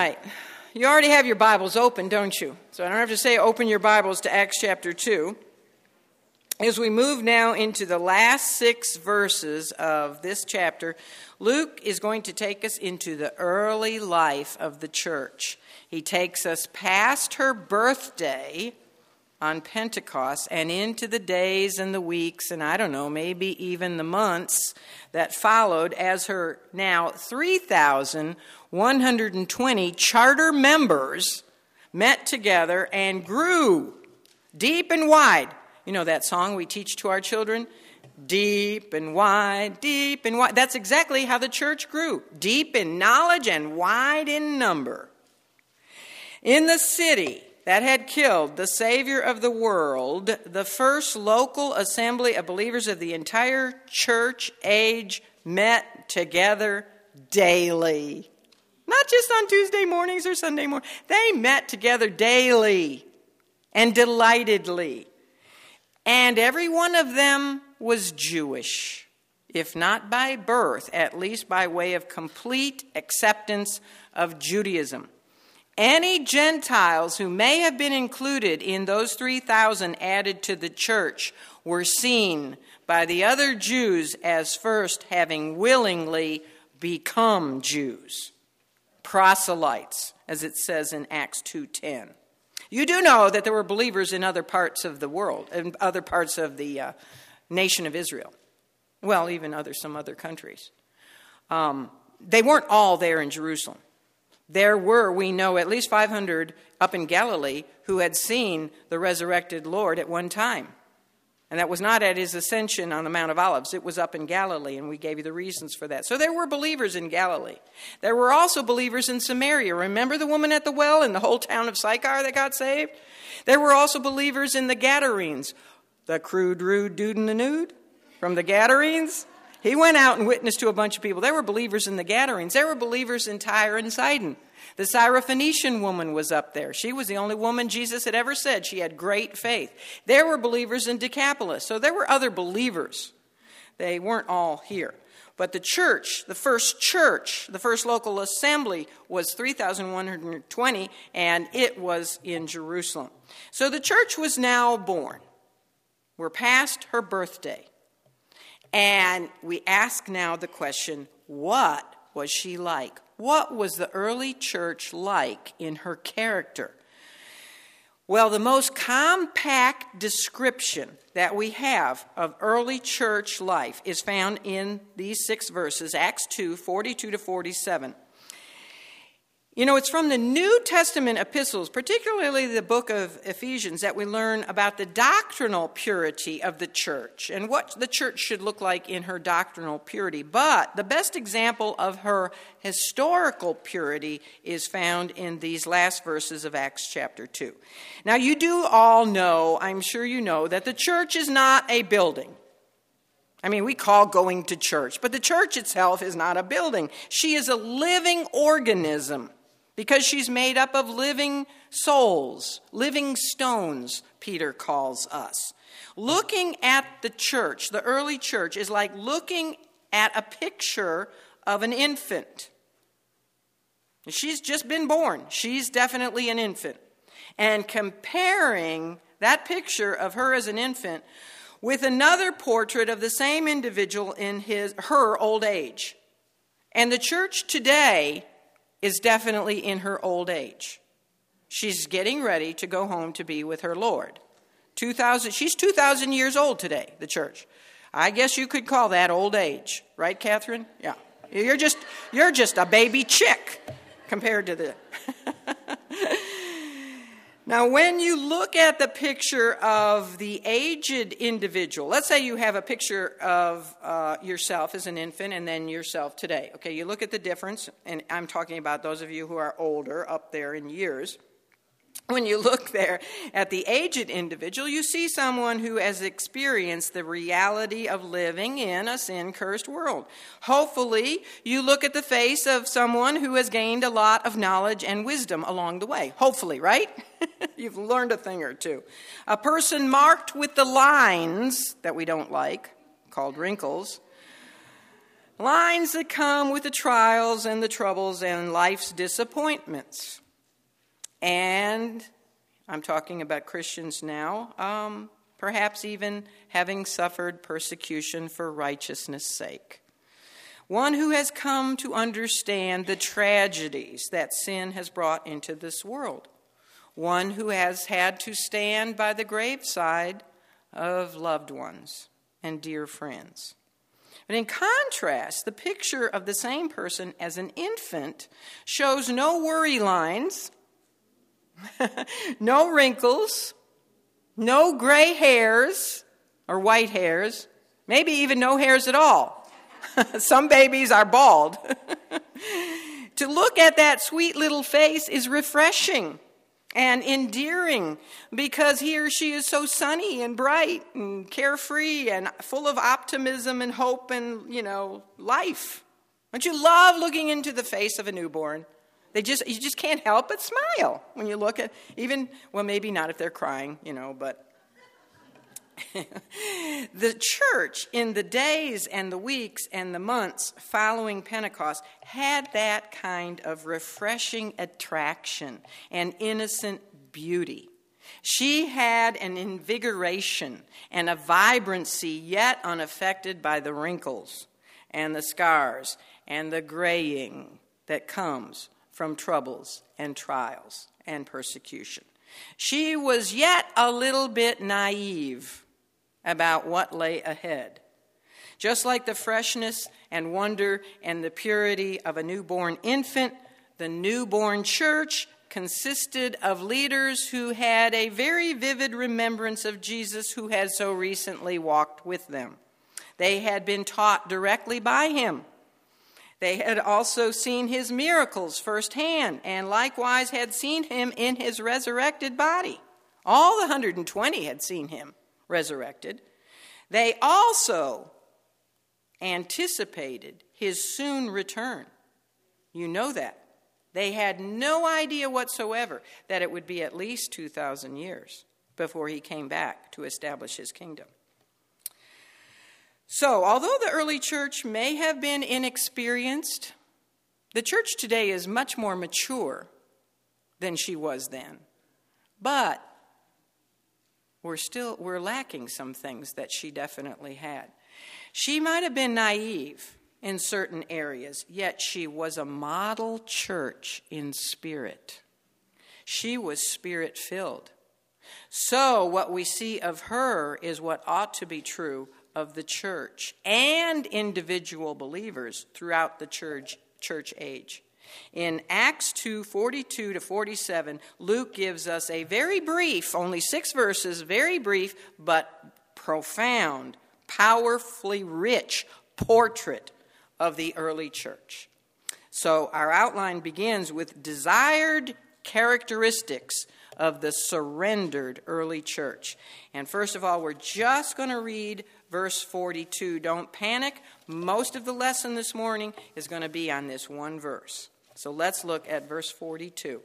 right. You already have your Bibles open, don't you? So I don't have to say open your Bibles to Acts chapter 2. As we move now into the last six verses of this chapter, Luke is going to take us into the early life of the church. He takes us past her birthday on Pentecost and into the days and the weeks, and I don't know, maybe even the months that followed as her now 3,120 charter members met together and grew deep and wide. You know that song we teach to our children? Deep and wide, deep and wide. That's exactly how the church grew deep in knowledge and wide in number. In the city, that had killed the Savior of the world, the first local assembly of believers of the entire church age met together daily. Not just on Tuesday mornings or Sunday mornings, they met together daily and delightedly. And every one of them was Jewish, if not by birth, at least by way of complete acceptance of Judaism. Any Gentiles who may have been included in those 3,000 added to the church were seen by the other Jews as first having willingly become Jews, proselytes, as it says in Acts 2:10. You do know that there were believers in other parts of the world, in other parts of the uh, nation of Israel. Well, even other some other countries. Um, they weren't all there in Jerusalem there were, we know, at least 500 up in Galilee who had seen the resurrected Lord at one time. And that was not at his ascension on the Mount of Olives, it was up in Galilee, and we gave you the reasons for that. So there were believers in Galilee. There were also believers in Samaria. Remember the woman at the well and the whole town of Sychar that got saved? There were also believers in the Gadarenes. The crude, rude dude in the nude from the Gadarenes. He went out and witnessed to a bunch of people. There were believers in the Gadarenes. There were believers in Tyre and Sidon. The Syrophoenician woman was up there. She was the only woman Jesus had ever said she had great faith. There were believers in Decapolis. So there were other believers. They weren't all here. But the church, the first church, the first local assembly was 3,120, and it was in Jerusalem. So the church was now born. We're past her birthday. And we ask now the question what was she like? What was the early church like in her character? Well, the most compact description that we have of early church life is found in these six verses Acts 2 42 to 47. You know, it's from the New Testament epistles, particularly the book of Ephesians, that we learn about the doctrinal purity of the church and what the church should look like in her doctrinal purity. But the best example of her historical purity is found in these last verses of Acts chapter 2. Now, you do all know, I'm sure you know, that the church is not a building. I mean, we call going to church, but the church itself is not a building. She is a living organism because she's made up of living souls, living stones, Peter calls us. Looking at the church, the early church, is like looking at a picture of an infant. She's just been born. She's definitely an infant. And comparing that picture of her as an infant with another portrait of the same individual in his, her old age. And the church today is definitely in her old age. She's getting ready to go home to be with her Lord. 2000, she's 2,000 years old today, the church. I guess you could call that old age, right, Catherine? Yeah. You're just, you're just a baby chick compared to the. Now, when you look at the picture of the aged individual, let's say you have a picture of uh, yourself as an infant and then yourself today. Okay, you look at the difference, and I'm talking about those of you who are older, up there in years when you look there at the aged individual, you see someone who has experienced the reality of living in a sin cursed world. Hopefully, you look at the face of someone who has gained a lot of knowledge and wisdom along the way. Hopefully, right? You've learned a thing or two. A person marked with the lines that we don't like, called wrinkles, Lines that come with the trials and the troubles and life's disappointments. And I'm talking about Christians now, um, perhaps even having suffered persecution for righteousness' sake. One who has come to understand the tragedies that sin has brought into this world. One who has had to stand by the graveside of loved ones and dear friends. But in contrast, the picture of the same person as an infant shows no worry lines, no wrinkles, no gray hairs or white hairs, maybe even no hairs at all. Some babies are bald. to look at that sweet little face is refreshing and endearing because he or she is so sunny and bright and carefree and full of optimism and hope and, you know, life. Don't you love looking into the face of a newborn? They just you just can't help but smile when you look at even well maybe not if they're crying, you know, but the church in the days and the weeks and the months following Pentecost had that kind of refreshing attraction and innocent beauty. She had an invigoration and a vibrancy yet unaffected by the wrinkles and the scars and the graying that comes from troubles and trials and persecution. She was yet a little bit naive about what lay ahead. Just like the freshness and wonder and the purity of a newborn infant, the newborn church consisted of leaders who had a very vivid remembrance of Jesus who had so recently walked with them. They had been taught directly by him. They had also seen his miracles firsthand and likewise had seen him in his resurrected body. All the 120 had seen him resurrected, they also anticipated his soon return. You know that. They had no idea whatsoever that it would be at least 2,000 years before he came back to establish his kingdom. So, although the early church may have been inexperienced, the church today is much more mature than she was then. But we're still we're lacking some things that she definitely had. She might have been naive in certain areas, yet she was a model church in spirit. She was spirit filled. So, what we see of her is what ought to be true of the church and individual believers throughout the church, church age. In Acts 2 42 to 47, Luke gives us a very brief, only six verses, very brief, but profound, powerfully rich portrait of the early church. So our outline begins with desired characteristics of the surrendered early church. And first of all, we're just going to read verse 42. Don't panic. Most of the lesson this morning is going to be on this one verse. So let's look at verse 42.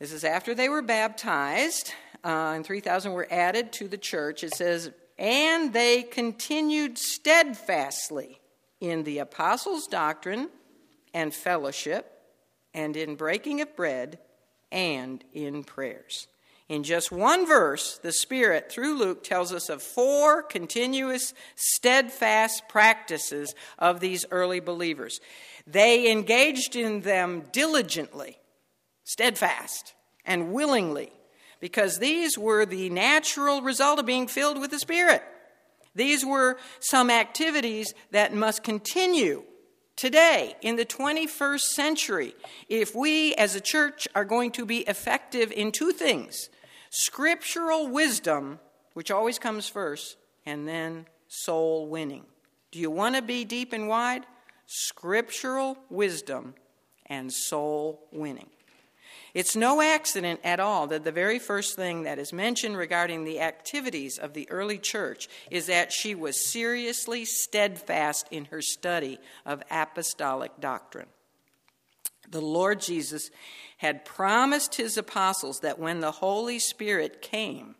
This is after they were baptized, uh, and 3,000 were added to the church. It says, And they continued steadfastly in the apostles' doctrine and fellowship, and in breaking of bread, and in prayers. In just one verse, the Spirit, through Luke, tells us of four continuous, steadfast practices of these early believers. They engaged in them diligently, steadfast, and willingly, because these were the natural result of being filled with the Spirit. These were some activities that must continue today in the 21st century if we as a church are going to be effective in two things scriptural wisdom, which always comes first, and then soul winning. Do you want to be deep and wide? scriptural wisdom, and soul winning. It's no accident at all that the very first thing that is mentioned regarding the activities of the early church is that she was seriously steadfast in her study of apostolic doctrine. The Lord Jesus had promised his apostles that when the Holy Spirit came,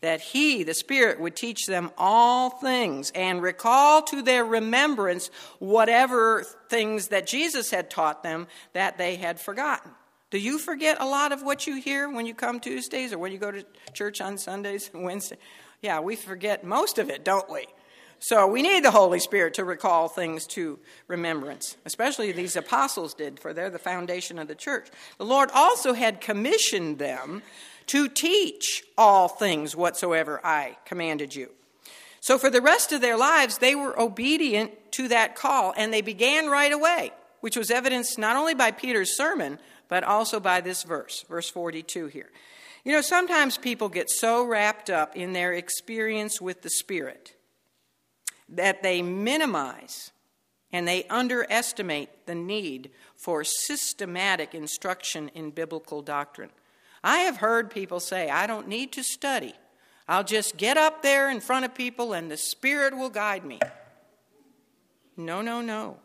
that he, the Spirit, would teach them all things and recall to their remembrance whatever things that Jesus had taught them that they had forgotten. Do you forget a lot of what you hear when you come Tuesdays or when you go to church on Sundays and Wednesdays? Yeah, we forget most of it, don't we? So we need the Holy Spirit to recall things to remembrance, especially these apostles did, for they're the foundation of the church. The Lord also had commissioned them to teach all things whatsoever I commanded you. So for the rest of their lives, they were obedient to that call, and they began right away, which was evidenced not only by Peter's sermon, but also by this verse, verse 42 here. You know, sometimes people get so wrapped up in their experience with the Spirit that they minimize and they underestimate the need for systematic instruction in biblical doctrine. I have heard people say, I don't need to study. I'll just get up there in front of people and the Spirit will guide me. No, no, no.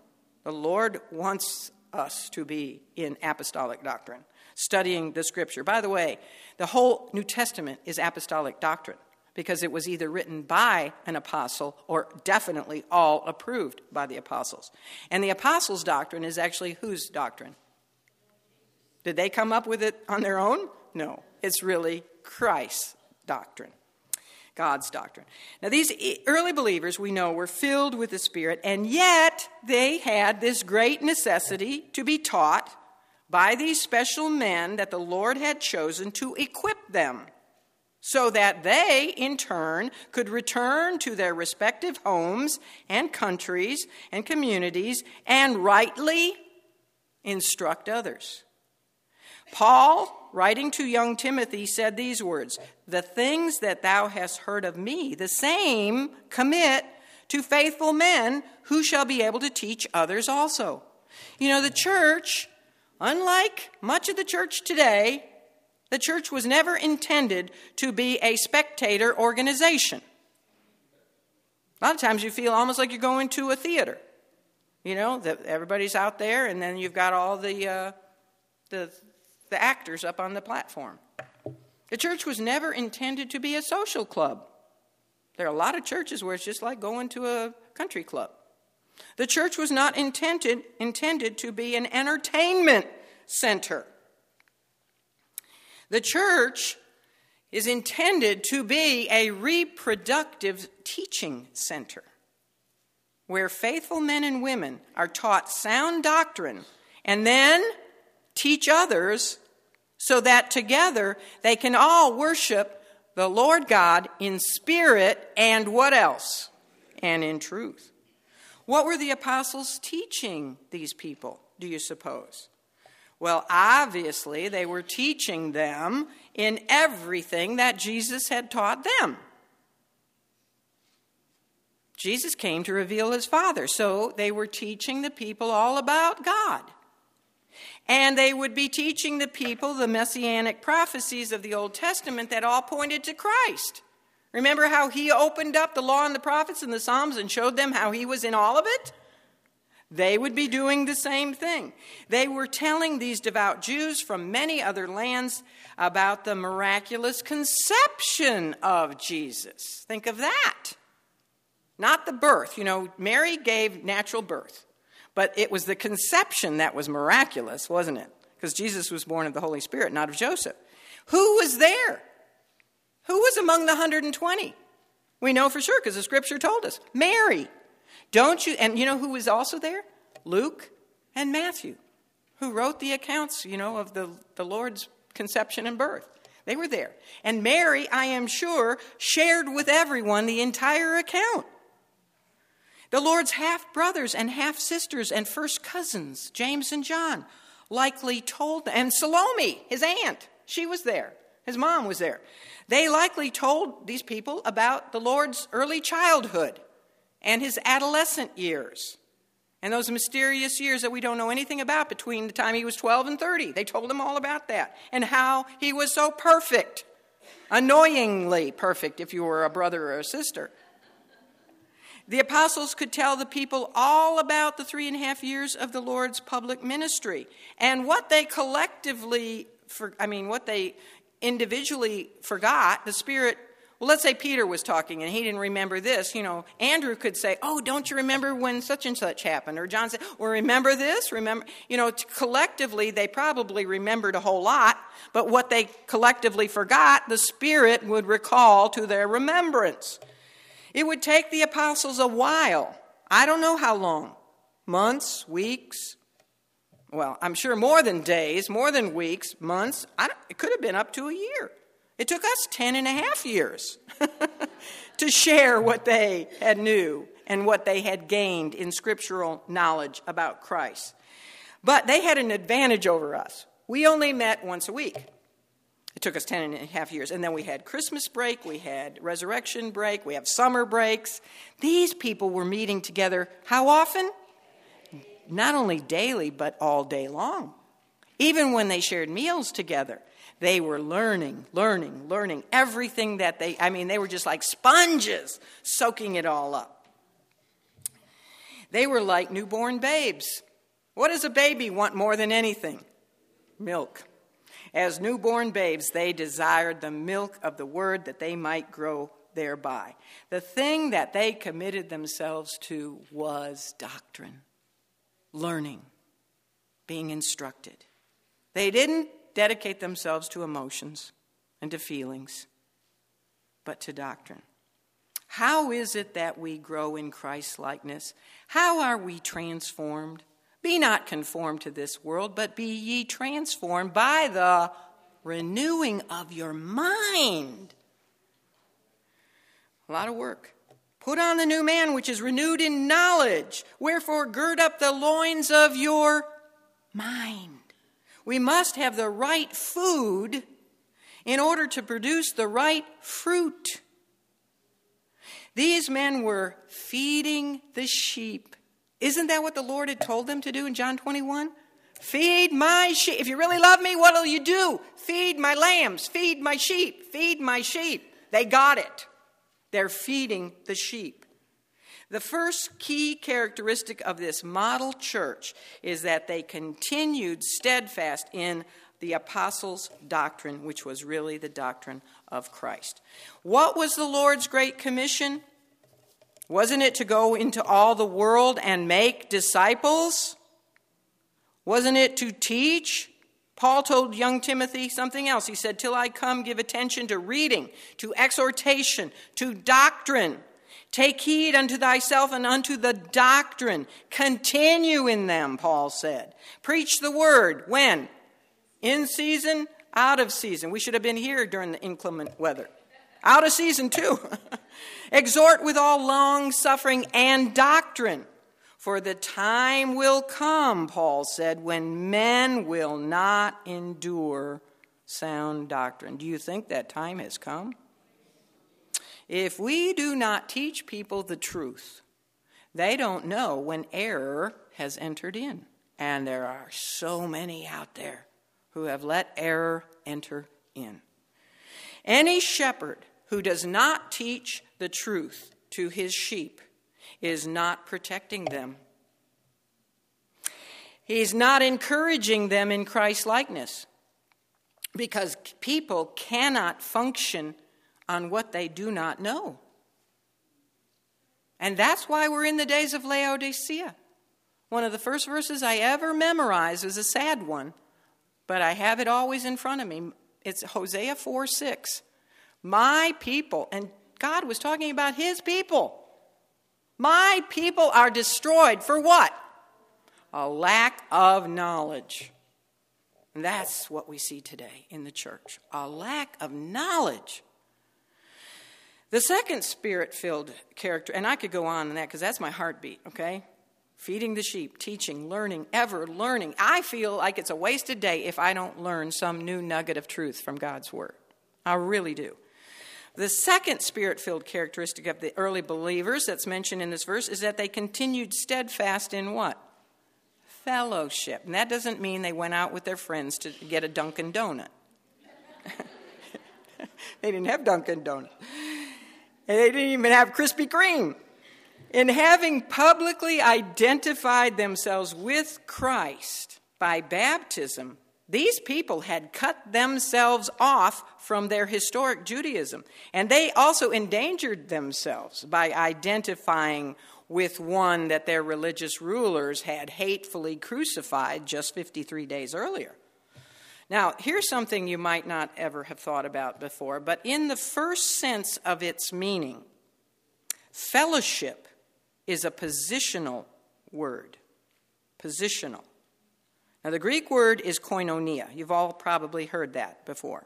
The Lord wants us to be in apostolic doctrine, studying the Scripture. By the way, the whole New Testament is apostolic doctrine because it was either written by an apostle or definitely all approved by the apostles. And the apostles' doctrine is actually whose doctrine? Did they come up with it on their own? No, it's really Christ's doctrine. God's doctrine. Now, these early believers we know were filled with the Spirit, and yet they had this great necessity to be taught by these special men that the Lord had chosen to equip them so that they, in turn, could return to their respective homes and countries and communities and rightly instruct others. Paul, writing to young Timothy, said these words The things that thou hast heard of me, the same commit to faithful men who shall be able to teach others also. You know, the church, unlike much of the church today, the church was never intended to be a spectator organization. A lot of times you feel almost like you're going to a theater. You know, that everybody's out there, and then you've got all the, uh, the, the actors up on the platform. The church was never intended to be a social club. There are a lot of churches where it's just like going to a country club. The church was not intended, intended to be an entertainment center. The church is intended to be a reproductive teaching center where faithful men and women are taught sound doctrine and then teach others so that together they can all worship the Lord God in spirit and what else? And in truth. What were the apostles teaching these people, do you suppose? Well, obviously, they were teaching them in everything that Jesus had taught them. Jesus came to reveal his Father, so they were teaching the people all about God. And they would be teaching the people the messianic prophecies of the Old Testament that all pointed to Christ. Remember how he opened up the law and the prophets and the Psalms and showed them how he was in all of it? They would be doing the same thing. They were telling these devout Jews from many other lands about the miraculous conception of Jesus. Think of that. Not the birth. You know, Mary gave natural birth, but it was the conception that was miraculous, wasn't it? Because Jesus was born of the Holy Spirit, not of Joseph. Who was there? Who was among the 120? We know for sure because the scripture told us Mary. Don't you, and you know who was also there? Luke and Matthew, who wrote the accounts, you know, of the, the Lord's conception and birth. They were there. And Mary, I am sure, shared with everyone the entire account. The Lord's half brothers and half sisters and first cousins, James and John, likely told, them and Salome, his aunt, she was there. His mom was there. They likely told these people about the Lord's early childhood and his adolescent years and those mysterious years that we don't know anything about between the time he was 12 and 30. They told him all about that and how he was so perfect, annoyingly perfect if you were a brother or a sister. The apostles could tell the people all about the three and a half years of the Lord's public ministry and what they collectively, for, I mean, what they individually forgot, the Spirit Well, let's say Peter was talking and he didn't remember this. You know, Andrew could say, Oh, don't you remember when such and such happened? Or John said, Well, remember this? Remember? You know, collectively, they probably remembered a whole lot, but what they collectively forgot, the Spirit would recall to their remembrance. It would take the apostles a while. I don't know how long months, weeks. Well, I'm sure more than days, more than weeks, months. it could have been up to a year. It took us ten and a half years to share what they had knew and what they had gained in scriptural knowledge about Christ. But they had an advantage over us. We only met once a week. It took us ten and a half years. And then we had Christmas break, we had resurrection break, we have summer breaks. These people were meeting together how often? Not only daily, but all day long. Even when they shared meals together. They were learning, learning, learning everything that they, I mean, they were just like sponges soaking it all up. They were like newborn babes. What does a baby want more than anything? Milk. As newborn babes, they desired the milk of the word that they might grow thereby. The thing that they committed themselves to was doctrine, learning, being instructed. They didn't dedicate themselves to emotions and to feelings, but to doctrine. How is it that we grow in Christ likeness? How are we transformed? Be not conformed to this world, but be ye transformed by the renewing of your mind. A lot of work. Put on the new man, which is renewed in knowledge. Wherefore, gird up the loins of your mind. We must have the right food in order to produce the right fruit. These men were feeding the sheep. Isn't that what the Lord had told them to do in John 21? Feed my sheep. If you really love me, what will you do? Feed my lambs, feed my sheep, feed my sheep. They got it. They're feeding the sheep. The first key characteristic of this model church is that they continued steadfast in the apostles' doctrine, which was really the doctrine of Christ. What was the Lord's great commission? Wasn't it to go into all the world and make disciples? Wasn't it to teach? Paul told young Timothy something else. He said, Till I come, give attention to reading, to exhortation, to doctrine. Take heed unto thyself and unto the doctrine. Continue in them, Paul said. Preach the word. When? In season, out of season. We should have been here during the inclement weather. Out of season, too. Exhort with all long suffering and doctrine. For the time will come, Paul said, when men will not endure sound doctrine. Do you think that time has come? If we do not teach people the truth, they don't know when error has entered in. And there are so many out there who have let error enter in. Any shepherd who does not teach the truth to his sheep is not protecting them. He's not encouraging them in Christ likeness because people cannot function on what they do not know. And that's why we're in the days of Laodicea. One of the first verses I ever memorized is a sad one, but I have it always in front of me. It's Hosea 4 6. My people, and God was talking about his people. My people are destroyed for what? A lack of knowledge. And that's what we see today in the church a lack of knowledge. The second spirit filled character, and I could go on in that because that's my heartbeat, okay? Feeding the sheep, teaching, learning, ever learning. I feel like it's a wasted day if I don't learn some new nugget of truth from God's Word. I really do. The second spirit filled characteristic of the early believers that's mentioned in this verse is that they continued steadfast in what? Fellowship. And that doesn't mean they went out with their friends to get a Dunkin' Donut. they didn't have Dunkin' Donuts and they didn't even have Krispy Kreme. In having publicly identified themselves with Christ by baptism, These people had cut themselves off from their historic Judaism, and they also endangered themselves by identifying with one that their religious rulers had hatefully crucified just 53 days earlier. Now, here's something you might not ever have thought about before, but in the first sense of its meaning, fellowship is a positional word. Positional. Now, the Greek word is koinonia. You've all probably heard that before.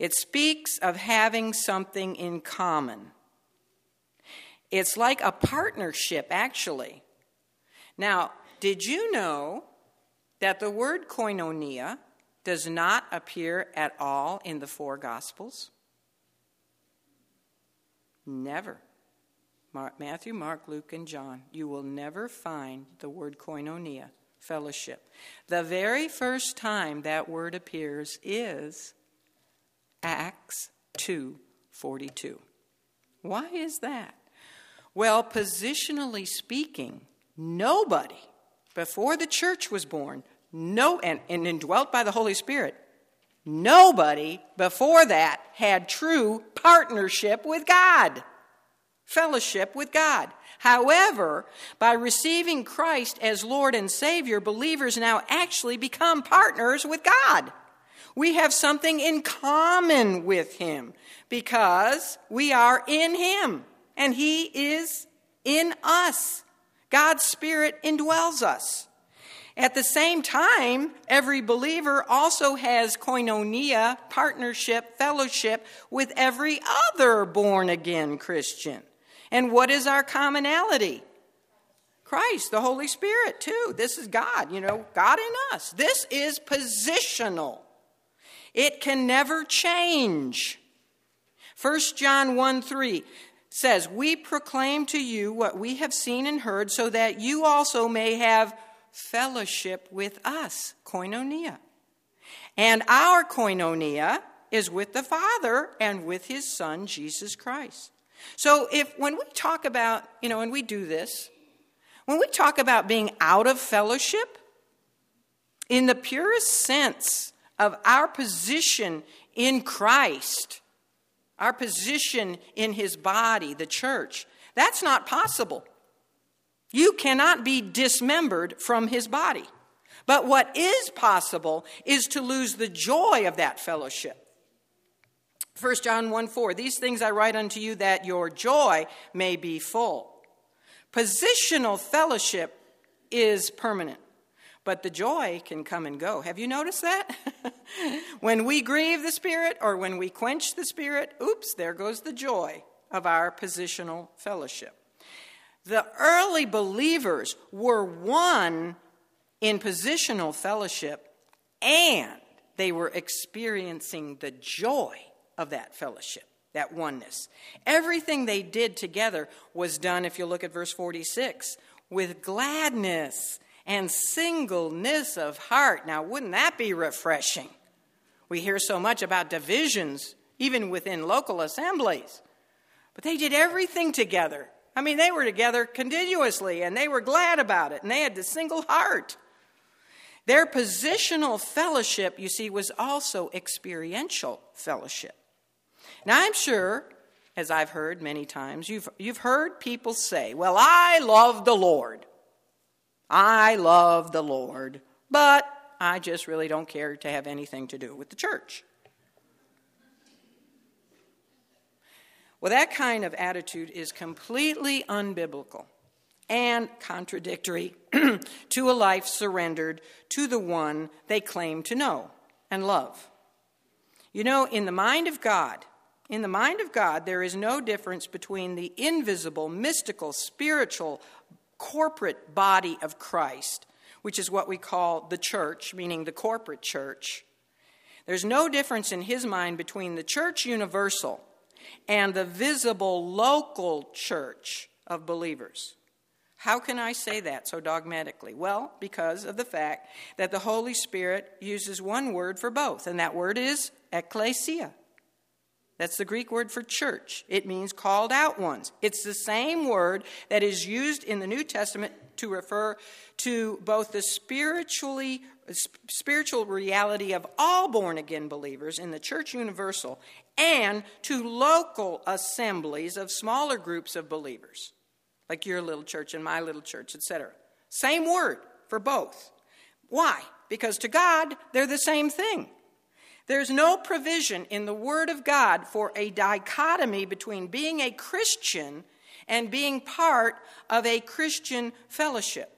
It speaks of having something in common. It's like a partnership, actually. Now, did you know that the word koinonia does not appear at all in the four Gospels? Never. Mark, Matthew, Mark, Luke, and John. You will never find the word koinonia fellowship. The very first time that word appears is Acts 2:42. Why is that? Well, positionally speaking, nobody before the church was born, no and, and indwelt by the Holy Spirit, nobody before that had true partnership with God fellowship with God. However, by receiving Christ as Lord and Savior, believers now actually become partners with God. We have something in common with Him because we are in Him and He is in us. God's Spirit indwells us. At the same time, every believer also has koinonia, partnership, fellowship with every other born again Christian. And what is our commonality? Christ, the Holy Spirit, too. This is God, you know, God in us. This is positional. It can never change. 1 John 1 3 says, We proclaim to you what we have seen and heard, so that you also may have fellowship with us, koinonia. And our koinonia is with the Father and with his Son, Jesus Christ. So if when we talk about, you know, and we do this, when we talk about being out of fellowship, in the purest sense of our position in Christ, our position in his body, the church, that's not possible. You cannot be dismembered from his body. But what is possible is to lose the joy of that fellowship. 1 John 1 4, these things I write unto you that your joy may be full. Positional fellowship is permanent, but the joy can come and go. Have you noticed that? when we grieve the Spirit or when we quench the Spirit, oops, there goes the joy of our positional fellowship. The early believers were one in positional fellowship and they were experiencing the joy of that fellowship, that oneness. Everything they did together was done, if you look at verse 46, with gladness and singleness of heart. Now, wouldn't that be refreshing? We hear so much about divisions, even within local assemblies. But they did everything together. I mean, they were together continuously and they were glad about it and they had the single heart. Their positional fellowship, you see, was also experiential fellowship. Now, I'm sure, as I've heard many times, you've, you've heard people say, Well, I love the Lord. I love the Lord, but I just really don't care to have anything to do with the church. Well, that kind of attitude is completely unbiblical and contradictory to a life surrendered to the one they claim to know and love. You know, in the mind of God, in the mind of God, there is no difference between the invisible, mystical, spiritual, corporate body of Christ, which is what we call the church, meaning the corporate church. There's no difference in his mind between the church universal and the visible local church of believers. How can I say that so dogmatically? Well, because of the fact that the Holy Spirit uses one word for both, and that word is ecclesia. That's the Greek word for church. It means called out ones. It's the same word that is used in the New Testament to refer to both the spiritually spiritual reality of all born again believers in the church universal and to local assemblies of smaller groups of believers like your little church and my little church etc same word for both why because to god they're the same thing there's no provision in the Word of God for a dichotomy between being a Christian and being part of a Christian fellowship,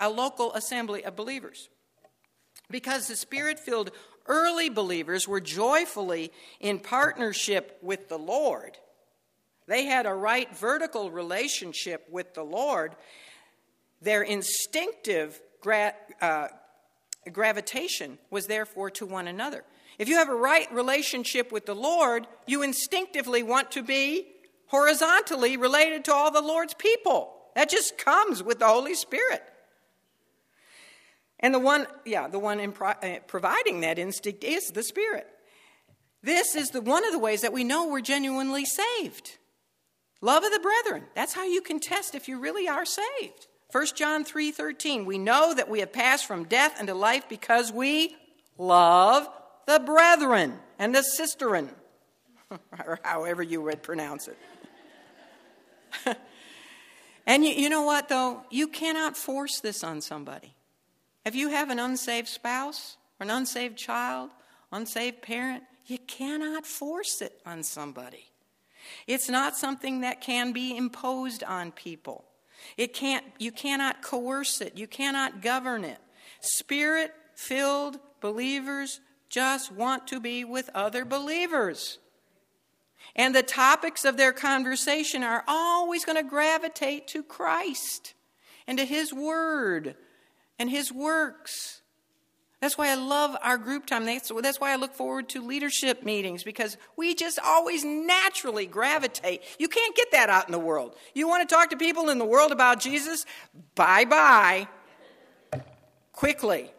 a local assembly of believers. Because the Spirit filled early believers were joyfully in partnership with the Lord, they had a right vertical relationship with the Lord. Their instinctive gra- uh, gravitation was therefore to one another. If you have a right relationship with the Lord, you instinctively want to be horizontally related to all the Lord's people. That just comes with the Holy Spirit. And the one, yeah, the one pro- uh, providing that instinct is the Spirit. This is the, one of the ways that we know we're genuinely saved. Love of the brethren. That's how you can test if you really are saved. 1 John 3:13. We know that we have passed from death unto life because we love the brethren and the sisterin, or however you would pronounce it. and you, you know what, though? You cannot force this on somebody. If you have an unsaved spouse, or an unsaved child, unsaved parent, you cannot force it on somebody. It's not something that can be imposed on people. It can't, you cannot coerce it. You cannot govern it. Spirit filled believers just want to be with other believers. And the topics of their conversation are always going to gravitate to Christ and to His Word and His works. That's why I love our group time. That's, that's why I look forward to leadership meetings because we just always naturally gravitate. You can't get that out in the world. You want to talk to people in the world about Jesus? Bye bye. Quickly.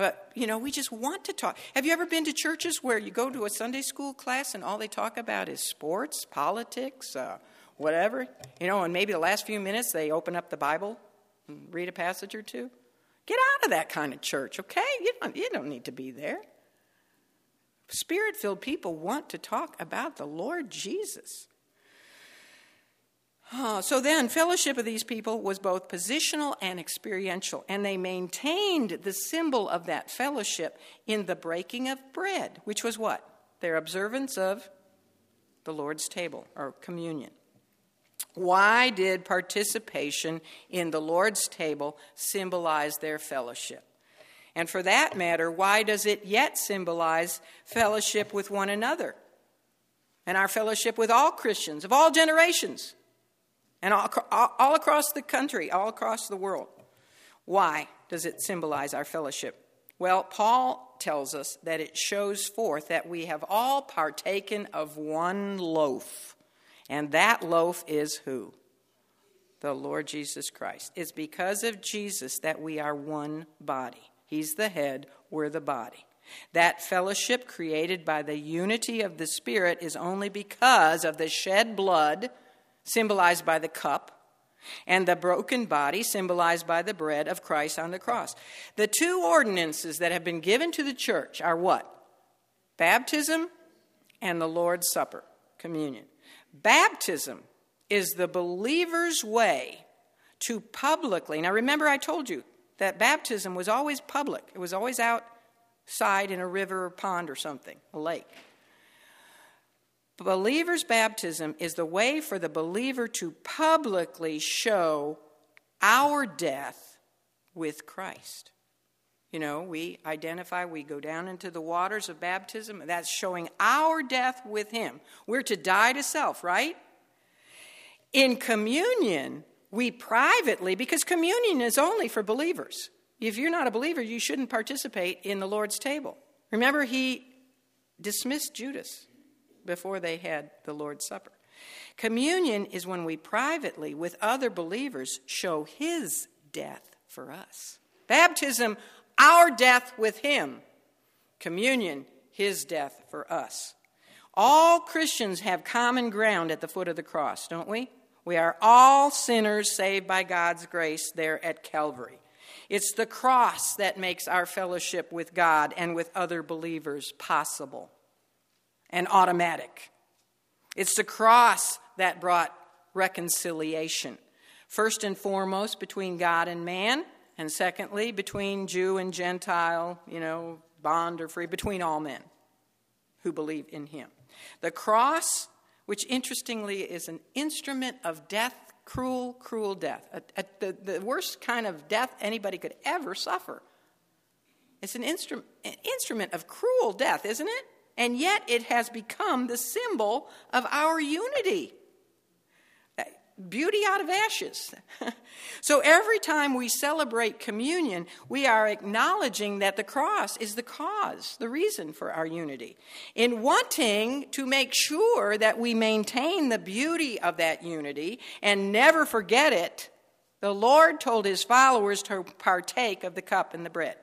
But, you know, we just want to talk. Have you ever been to churches where you go to a Sunday school class and all they talk about is sports, politics, uh, whatever? You know, and maybe the last few minutes they open up the Bible and read a passage or two? Get out of that kind of church, okay? You don't, you don't need to be there. Spirit filled people want to talk about the Lord Jesus. So then, fellowship of these people was both positional and experiential, and they maintained the symbol of that fellowship in the breaking of bread, which was what? Their observance of the Lord's table or communion. Why did participation in the Lord's table symbolize their fellowship? And for that matter, why does it yet symbolize fellowship with one another and our fellowship with all Christians of all generations? And all, all, across the country, all across the world. Why does it symbolize our fellowship? Well, Paul tells us that it shows forth that we have all partaken of one loaf. And that loaf is who? The Lord Jesus Christ. It's because of Jesus that we are one body. He's the head, we're the body. That fellowship created by the unity of the Spirit is only because of the shed blood symbolized by the cup, and the broken body, symbolized by the bread of Christ on the cross. The two ordinances that have been given to the church are what? Baptism and the Lord's Supper, communion. Baptism is the believer's way to publicly. Now, remember, I told you that baptism was always public, it was always outside in a river or pond or something, a lake. Believer's baptism is the way for the believer to publicly show our death with Christ. You know, we identify, we go down into the waters of baptism. That's showing our death with Him. We're to die to self, right? In communion, we privately, because communion is only for believers. If you're not a believer, you shouldn't participate in the Lord's table. Remember, He dismissed Judas before they had the Lord's Supper. Communion is when we privately, with other believers, show His death for us. Baptism, our death with Him. Communion, His death for us. All Christians have common ground at the foot of the cross, don't we? We are all sinners saved by God's grace there at Calvary. It's the cross that makes our fellowship with God and with other believers possible and automatic. It's the cross that brought reconciliation. First and foremost, between God and man, and secondly, between Jew and Gentile, you know, bond or free, between all men who believe in him. The cross, which interestingly is an instrument of death, cruel, cruel death, a, a, the, the worst kind of death anybody could ever suffer. It's an, instru- an instrument of cruel death, isn't it? And yet it has become the symbol of our unity beauty out of ashes. so every time we celebrate communion, we are acknowledging that the cross is the cause, the reason for our unity. In wanting to make sure that we maintain the beauty of that unity and never forget it, the Lord told his followers to partake of the cup and the bread.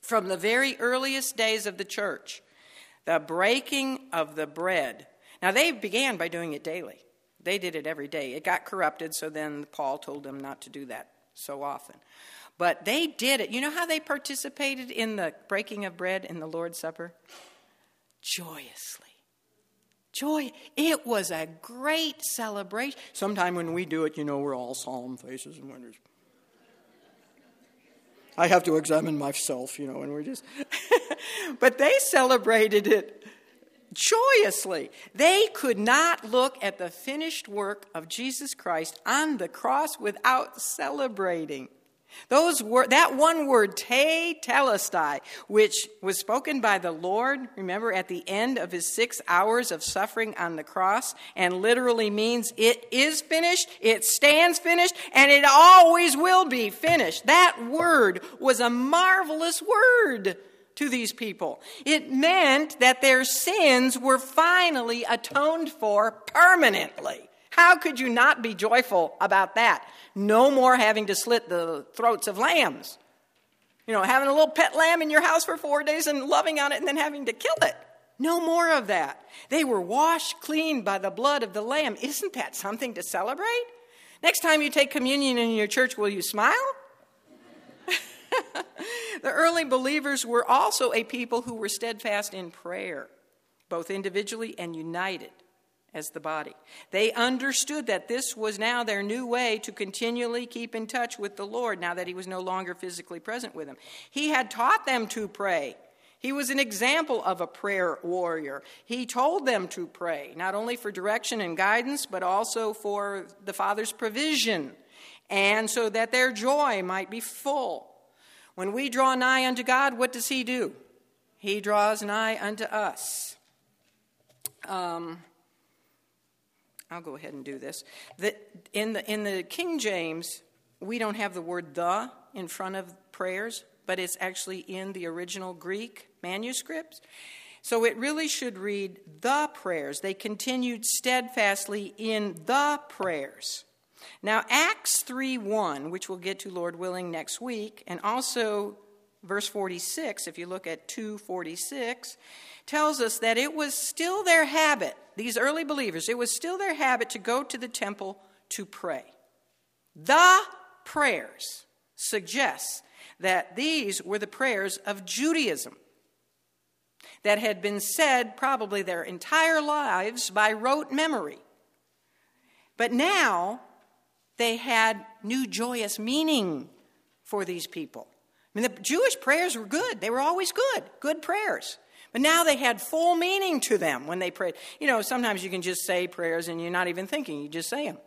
From the very earliest days of the church, the breaking of the bread. Now, they began by doing it daily. They did it every day. It got corrupted, so then Paul told them not to do that so often. But they did it. You know how they participated in the breaking of bread in the Lord's Supper? Joyously. Joy. It was a great celebration. Sometime when we do it, you know, we're all solemn faces and wonders. I have to examine myself, you know, and we're just. but they celebrated it joyously. They could not look at the finished work of Jesus Christ on the cross without celebrating. Those word, that one word, tetelestai, which was spoken by the Lord, remember, at the end of his six hours of suffering on the cross, and literally means it is finished, it stands finished, and it always will be finished. That word was a marvelous word to these people. It meant that their sins were finally atoned for permanently. How could you not be joyful about that? No more having to slit the throats of lambs. You know, having a little pet lamb in your house for four days and loving on it and then having to kill it. No more of that. They were washed clean by the blood of the lamb. Isn't that something to celebrate? Next time you take communion in your church, will you smile? the early believers were also a people who were steadfast in prayer, both individually and united as the body. They understood that this was now their new way to continually keep in touch with the Lord now that He was no longer physically present with them. He had taught them to pray. He was an example of a prayer warrior. He told them to pray, not only for direction and guidance, but also for the Father's provision, and so that their joy might be full. When we draw nigh unto God, what does He do? He draws nigh unto us. Um, I'll go ahead and do this. The, in, the, in the King James, we don't have the word the in front of prayers, but it's actually in the original Greek manuscripts. So it really should read the prayers. They continued steadfastly in the prayers. Now, Acts 3 1, which we'll get to, Lord willing, next week, and also verse 46, if you look at 246, tells us that it was still their habit, these early believers, it was still their habit to go to the temple to pray. The prayers suggests that these were the prayers of Judaism that had been said probably their entire lives by rote memory. But now they had new joyous meaning for these people. I mean, the Jewish prayers were good. They were always good, good prayers. But now they had full meaning to them when they prayed. You know, sometimes you can just say prayers and you're not even thinking, you just say them.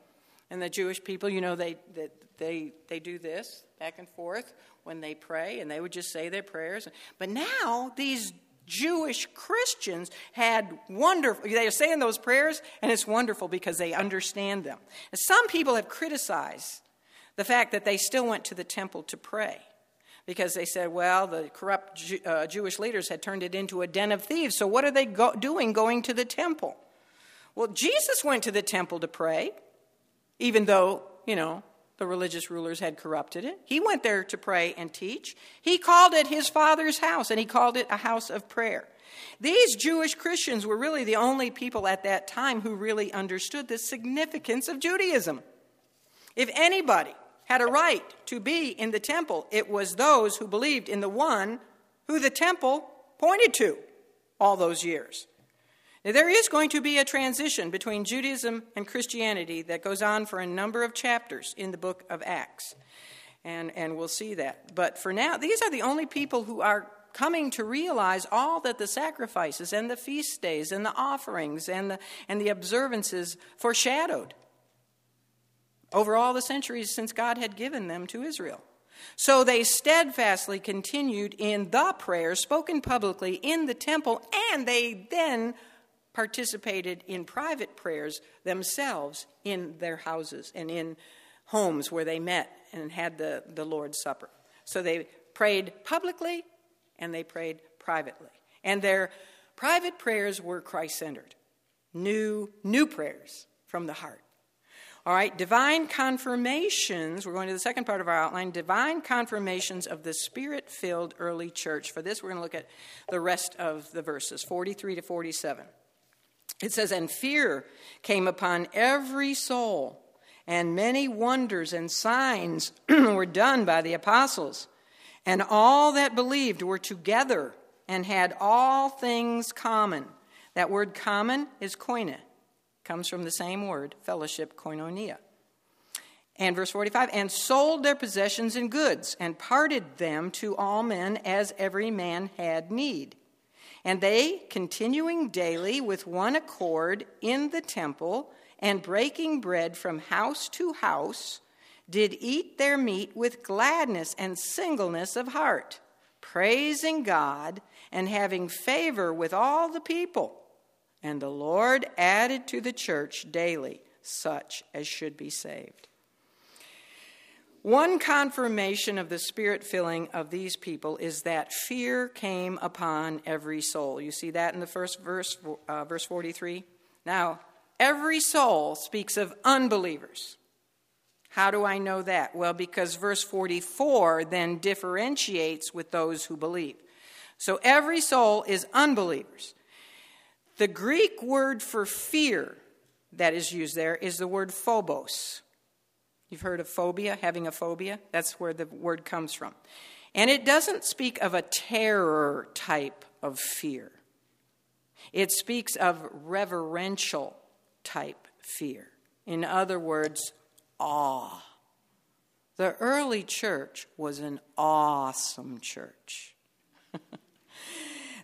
And the Jewish people, you know, they, they, they, they do this back and forth when they pray, and they would just say their prayers. But now these Jewish Christians had wonderful, they are saying those prayers, and it's wonderful because they understand them. And some people have criticized the fact that they still went to the temple to pray because they said, well, the corrupt Jew, uh, Jewish leaders had turned it into a den of thieves, so what are they go- doing going to the temple? Well, Jesus went to the temple to pray, even though, you know, the religious rulers had corrupted it. He went there to pray and teach. He called it his father's house, and he called it a house of prayer. These Jewish Christians were really the only people at that time who really understood the significance of Judaism. If anybody had a right to be in the temple, it was those who believed in the one who the temple pointed to all those years. Now, there is going to be a transition between Judaism and Christianity that goes on for a number of chapters in the book of Acts. And, and we'll see that. But for now, these are the only people who are coming to realize all that the sacrifices and the feast days and the offerings and the, and the observances foreshadowed over all the centuries since God had given them to Israel. So they steadfastly continued in the prayers spoken publicly in the temple, and they then participated in private prayers themselves in their houses and in homes where they met and had the, the Lord's Supper. So they prayed publicly and they prayed privately. And their private prayers were Christ centered, new, new prayers from the heart. All right, divine confirmations. We're going to the second part of our outline divine confirmations of the spirit filled early church. For this, we're going to look at the rest of the verses 43 to 47. It says, And fear came upon every soul, and many wonders and signs were done by the apostles. And all that believed were together and had all things common. That word common is koine comes from the same word, fellowship, koinonia. And verse 45 and sold their possessions and goods and parted them to all men as every man had need. And they, continuing daily with one accord in the temple and breaking bread from house to house, did eat their meat with gladness and singleness of heart, praising God and having favor with all the people. And the Lord added to the church daily such as should be saved. One confirmation of the spirit filling of these people is that fear came upon every soul. You see that in the first verse, uh, verse 43? Now, every soul speaks of unbelievers. How do I know that? Well, because verse 44 then differentiates with those who believe. So every soul is unbelievers. The Greek word for fear that is used there is the word phobos. You've heard of phobia, having a phobia? That's where the word comes from. And it doesn't speak of a terror type of fear, it speaks of reverential type fear. In other words, awe. The early church was an awesome church.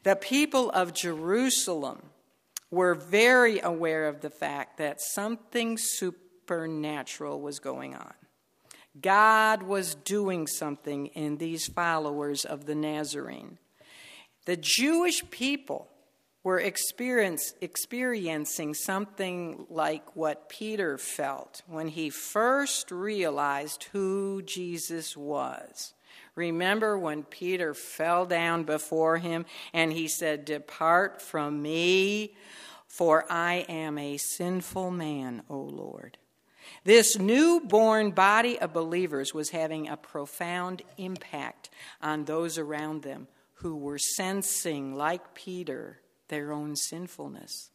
the people of Jerusalem were very aware of the fact that something supernatural was going on. God was doing something in these followers of the Nazarene. The Jewish people were experiencing something like what Peter felt when he first realized who Jesus was. Remember when Peter fell down before him and he said, Depart from me, for I am a sinful man, O Lord. This newborn body of believers was having a profound impact on those around them who were sensing, like Peter, their own sinfulness.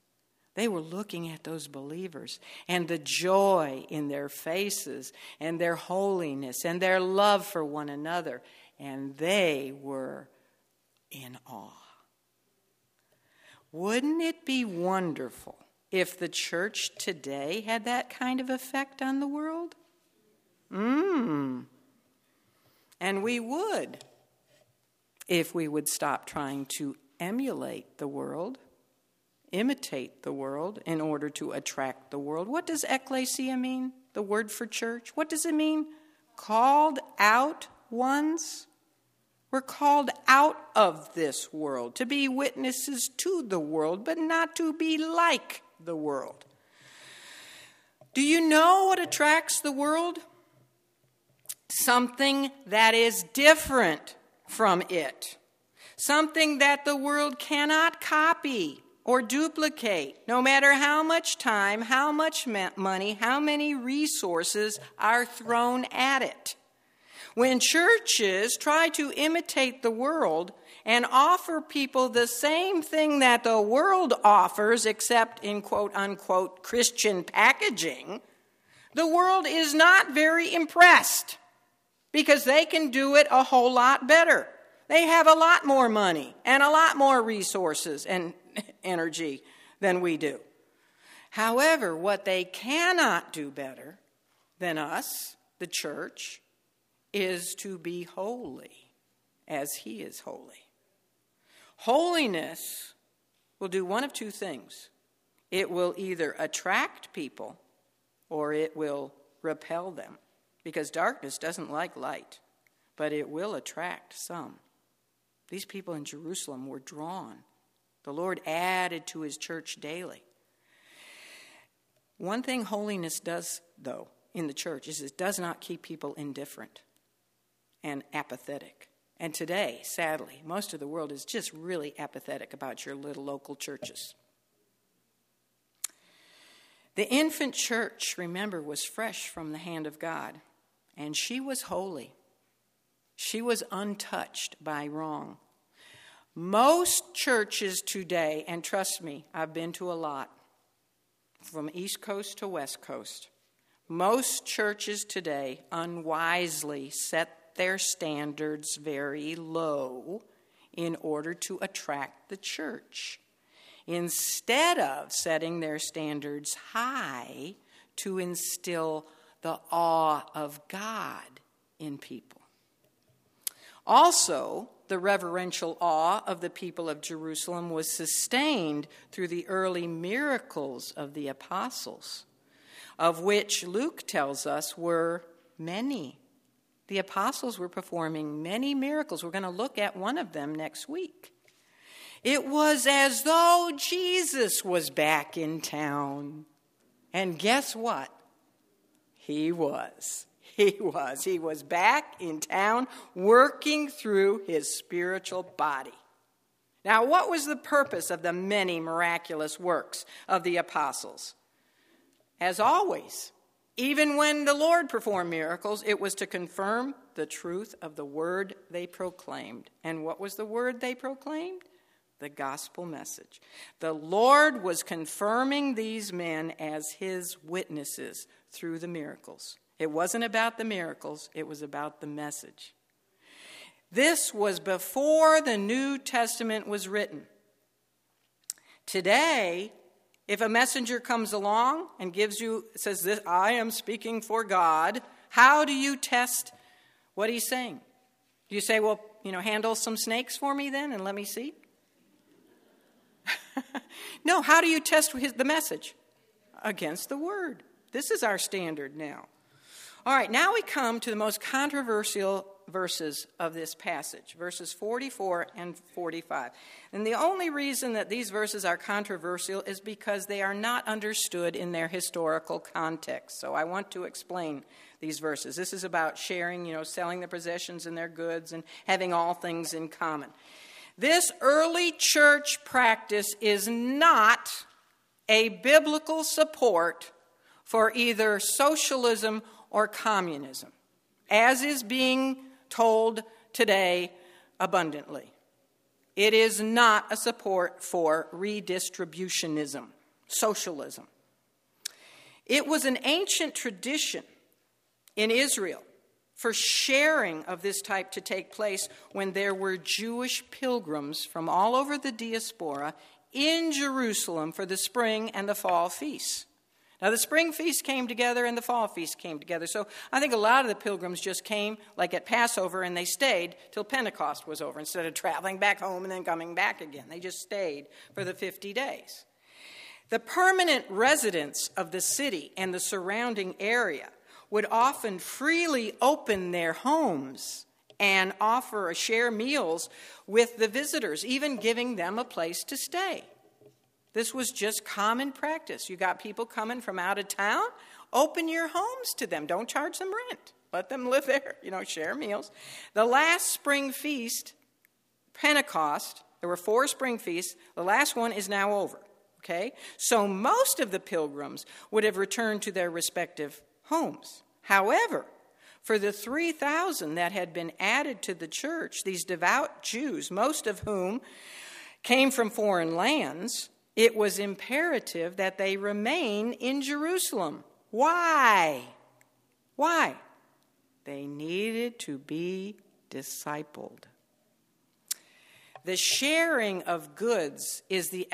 They were looking at those believers and the joy in their faces and their holiness and their love for one another, and they were in awe. Wouldn't it be wonderful if the church today had that kind of effect on the world? Mmm. And we would if we would stop trying to emulate the world, imitate the world in order to attract the world. What does ecclesia mean? The word for church? What does it mean? Called out ones? We're called out of this world to be witnesses to the world, but not to be like the world. Do you know what attracts the world? Something that is different from it. Something that the world cannot copy or duplicate, no matter how much time, how much money, how many resources are thrown at it. When churches try to imitate the world and offer people the same thing that the world offers, except in quote unquote Christian packaging, the world is not very impressed because they can do it a whole lot better. They have a lot more money and a lot more resources and energy than we do. However, what they cannot do better than us, the church, is to be holy as He is holy. Holiness will do one of two things it will either attract people or it will repel them, because darkness doesn't like light, but it will attract some. These people in Jerusalem were drawn. The Lord added to his church daily. One thing holiness does, though, in the church is it does not keep people indifferent and apathetic. And today, sadly, most of the world is just really apathetic about your little local churches. The infant church, remember, was fresh from the hand of God, and she was holy. She was untouched by wrong. Most churches today, and trust me, I've been to a lot, from East Coast to West Coast, most churches today unwisely set their standards very low in order to attract the church, instead of setting their standards high to instill the awe of God in people. Also, the reverential awe of the people of Jerusalem was sustained through the early miracles of the apostles, of which Luke tells us were many the apostles were performing many miracles. We're going to look at one of them next week. It was as though Jesus was back in town. And guess what? He was. He was. He was back in town working through his spiritual body. Now, what was the purpose of the many miraculous works of the apostles? As always, even when the Lord performed miracles, it was to confirm the truth of the word they proclaimed. And what was the word they proclaimed? The gospel message. The Lord was confirming these men as his witnesses through the miracles. It wasn't about the miracles, it was about the message. This was before the New Testament was written. Today, if a messenger comes along and gives you, says, this, I am speaking for God, how do you test what he's saying? Do you say, well, you know, handle some snakes for me then and let me see? no, how do you test his, the message? Against the word. This is our standard now. All right, now we come to the most controversial verses of this passage, verses 44 and 45. And the only reason that these verses are controversial is because they are not understood in their historical context. So I want to explain these verses. This is about sharing, you know, selling their possessions and their goods and having all things in common. This early church practice is not a biblical support for either socialism or communism, as is being told today abundantly. It is not a support for redistributionism, socialism. It was an ancient tradition in Israel for sharing of this type to take place when there were Jewish pilgrims from all over the diaspora in Jerusalem for the spring and the fall feasts. Now, the spring feast came together and the fall feast came together. So I think a lot of the pilgrims just came, like at Passover, and they stayed till Pentecost was over instead of traveling back home and then coming back again. They just stayed for the 50 days. The permanent residents of the city and the surrounding area would often freely open their homes and offer or share meals with the visitors, even giving them a place to stay. This was just common practice. You got people coming from out of town, open your homes to them. Don't charge them rent. Let them live there, you know, share meals. The last spring feast, Pentecost, there were four spring feasts. The last one is now over. Okay? So most of the pilgrims would have returned to their respective homes. However, For the 3,000 that had been added to the church, these devout Jews, most of whom came from foreign lands, it was imperative that they remain in Jerusalem. Why? Why? They needed to be discipled. The sharing of goods is the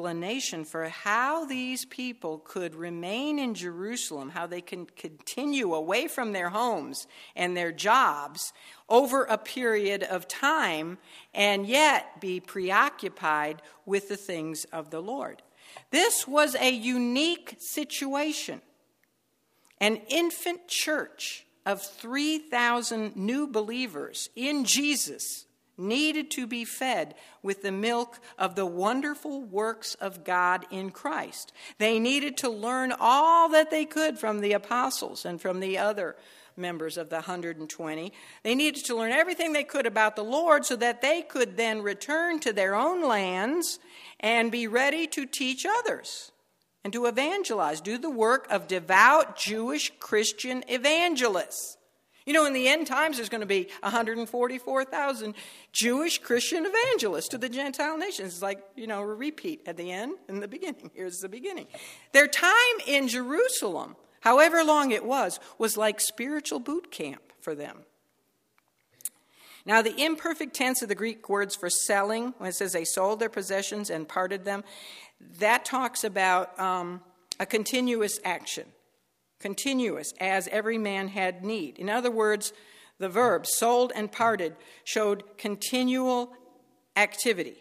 explanation for how these people could remain in Jerusalem, how they can continue away from their homes and their jobs over a period of time and yet be preoccupied with the things of the Lord. This was a unique situation. An infant church of 3,000 new believers in Jesus needed to be fed with the milk of the wonderful works of God in Christ. They needed to learn all that they could from the apostles and from the other members of the 120. They needed to learn everything they could about the Lord so that they could then return to their own lands and be ready to teach others and to evangelize, do the work of devout Jewish Christian evangelists. You know, in the end times, there's going to be 144,000 Jewish Christian evangelists to the Gentile nations. It's like, you know, a repeat at the end and the beginning. Here's the beginning. Their time in Jerusalem, however long it was, was like spiritual boot camp for them. Now, the imperfect tense of the Greek words for selling, when it says they sold their possessions and parted them, that talks about um, a continuous action continuous, as every man had need. In other words, the verb sold and parted showed continual activity.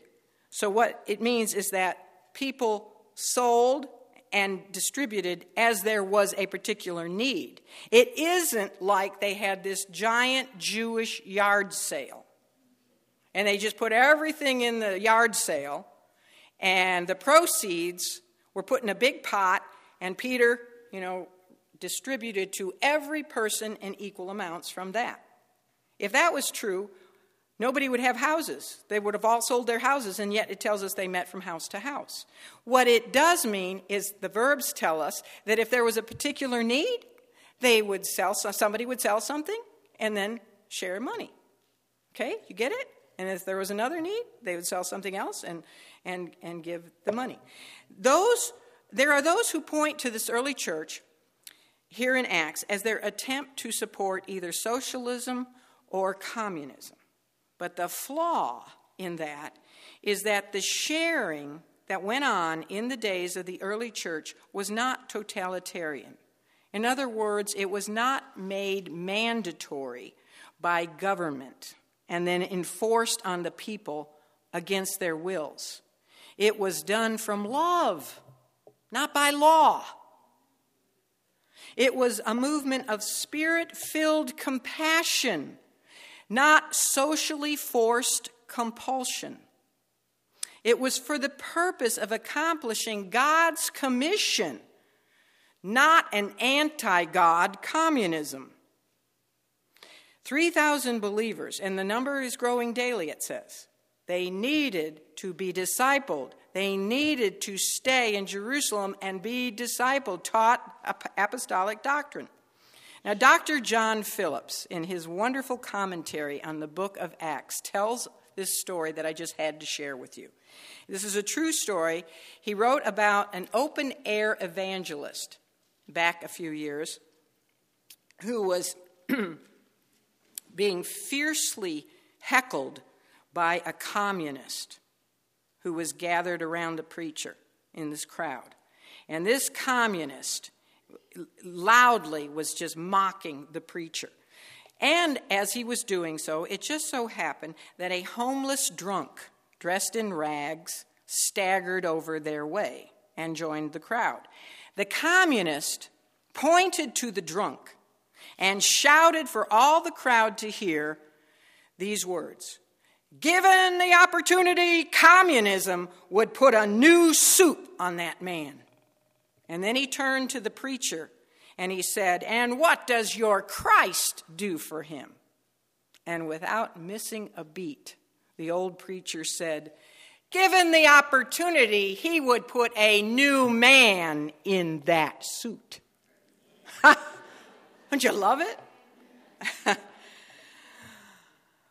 So, what it means is that people sold and distributed as there was a particular need. It isn't like they had this giant Jewish yard sale and they just put everything in the yard sale and the proceeds were put in a big pot and Peter, you know, distributed to every person in equal amounts from that. If that was true, nobody would have houses. They would have all sold their houses, and yet it tells us they met from house to house. What it does mean is the verbs tell us that if there was a particular need, they would sell somebody would sell something and then share money. Okay, you get it? And if there was another need, they would sell something else and and and give the money. Those there are those who point to this early church here in Acts as their attempt to support either socialism or communism. But the flaw in that is that the sharing that went on in the days of the early church was not totalitarian. In other words, it was not made mandatory by government and then enforced on the people against their wills. It was done from love, not by law. It was a movement of spirit filled compassion, not socially forced compulsion. It was for the purpose of accomplishing God's commission, not an anti God communism. 3,000 believers, and the number is growing daily, it says. They needed to be discipled. They needed to stay in Jerusalem and be discipled, taught apostolic doctrine. Now, Dr. John Phillips, in his wonderful commentary on the book of Acts, tells this story that I just had to share with you. This is a true story. He wrote about an open air evangelist back a few years who was being fiercely heckled by a communist who was gathered around the preacher in this crowd. And this communist loudly was just mocking the preacher. And as he was doing so, it just so happened that a homeless drunk, dressed in rags, staggered over their way and joined the crowd. The communist pointed to the drunk and shouted for all the crowd to hear these words Given the opportunity, communism would put a new suit on that man. And then he turned to the preacher and he said, And what does your Christ do for him? And without missing a beat, the old preacher said, Given the opportunity, he would put a new man in that suit. Don't you love it?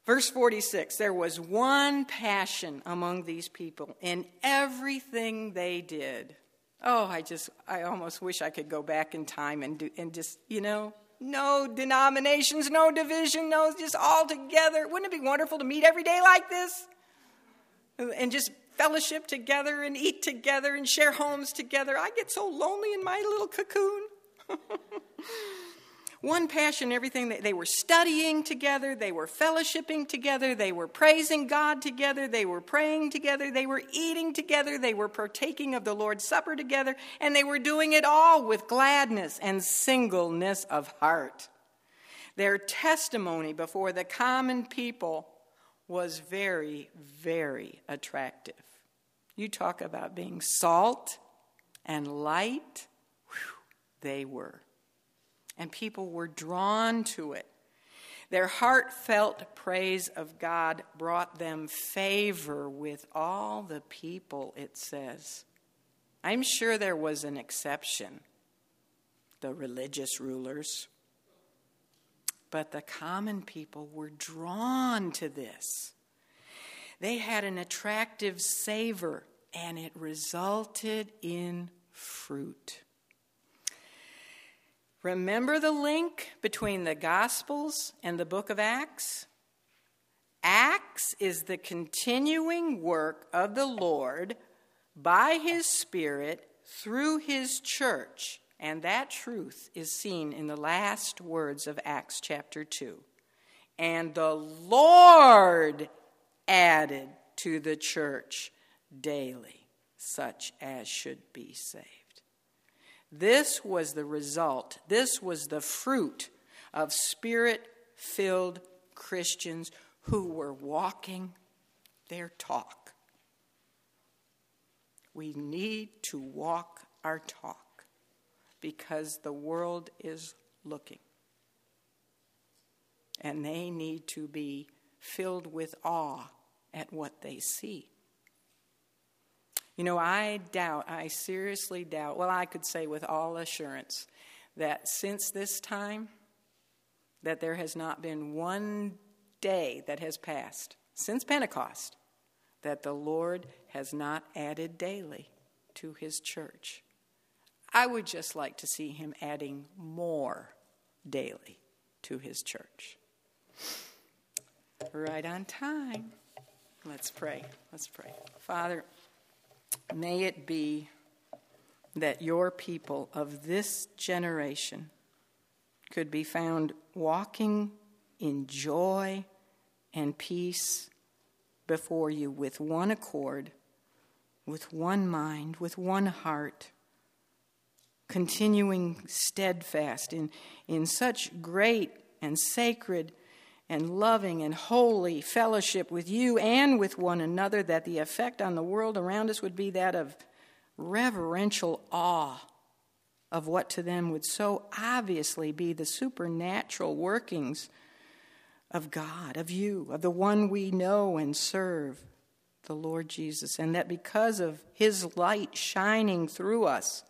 Verse 46 there was one passion among these people in everything they did. Oh, I just, I almost wish I could go back in time and, do, and just, you know, no denominations, no division, no, just all together. Wouldn't it be wonderful to meet every day like this? And just fellowship together and eat together and share homes together. I get so lonely in my little cocoon. One passion, everything that they were studying together, they were fellowshipping together, they were praising God together, they were praying together, they were eating together, they were partaking of the Lord's Supper together, and they were doing it all with gladness and singleness of heart. Their testimony before the common people was very, very attractive. You talk about being salt and light, Whew, they were and people were drawn to it. Their heartfelt praise of God brought them favor with all the people, it says. I'm sure there was an exception the religious rulers. But the common people were drawn to this. They had an attractive savor, and it resulted in fruit. Remember the link between the Gospels and the book of Acts? Acts is the continuing work of the Lord by His Spirit through His church. And that truth is seen in the last words of Acts chapter 2. And the Lord added to the church daily such as should be saved. This was the result, this was the fruit of spirit filled Christians who were walking their talk. We need to walk our talk because the world is looking. And they need to be filled with awe at what they see. You know, I doubt, I seriously doubt, well, I could say with all assurance that since this time, that there has not been one day that has passed since Pentecost that the Lord has not added daily to his church. I would just like to see him adding more daily to his church. Right on time. Let's pray. Let's pray. Father, May it be that your people of this generation could be found walking in joy and peace before you with one accord, with one mind, with one heart, continuing steadfast in, in such great and sacred and loving and holy fellowship with you and with one another, that the effect on the world around us would be that of reverential awe of what to them would so obviously be the supernatural workings of God, of you, of the one we know and serve, the Lord Jesus, and that because of his light shining through us,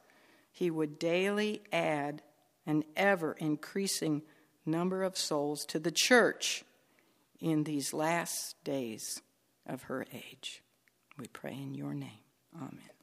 he would daily add an ever increasing number of souls to the church in these last days of her age. We pray in your name. Amen.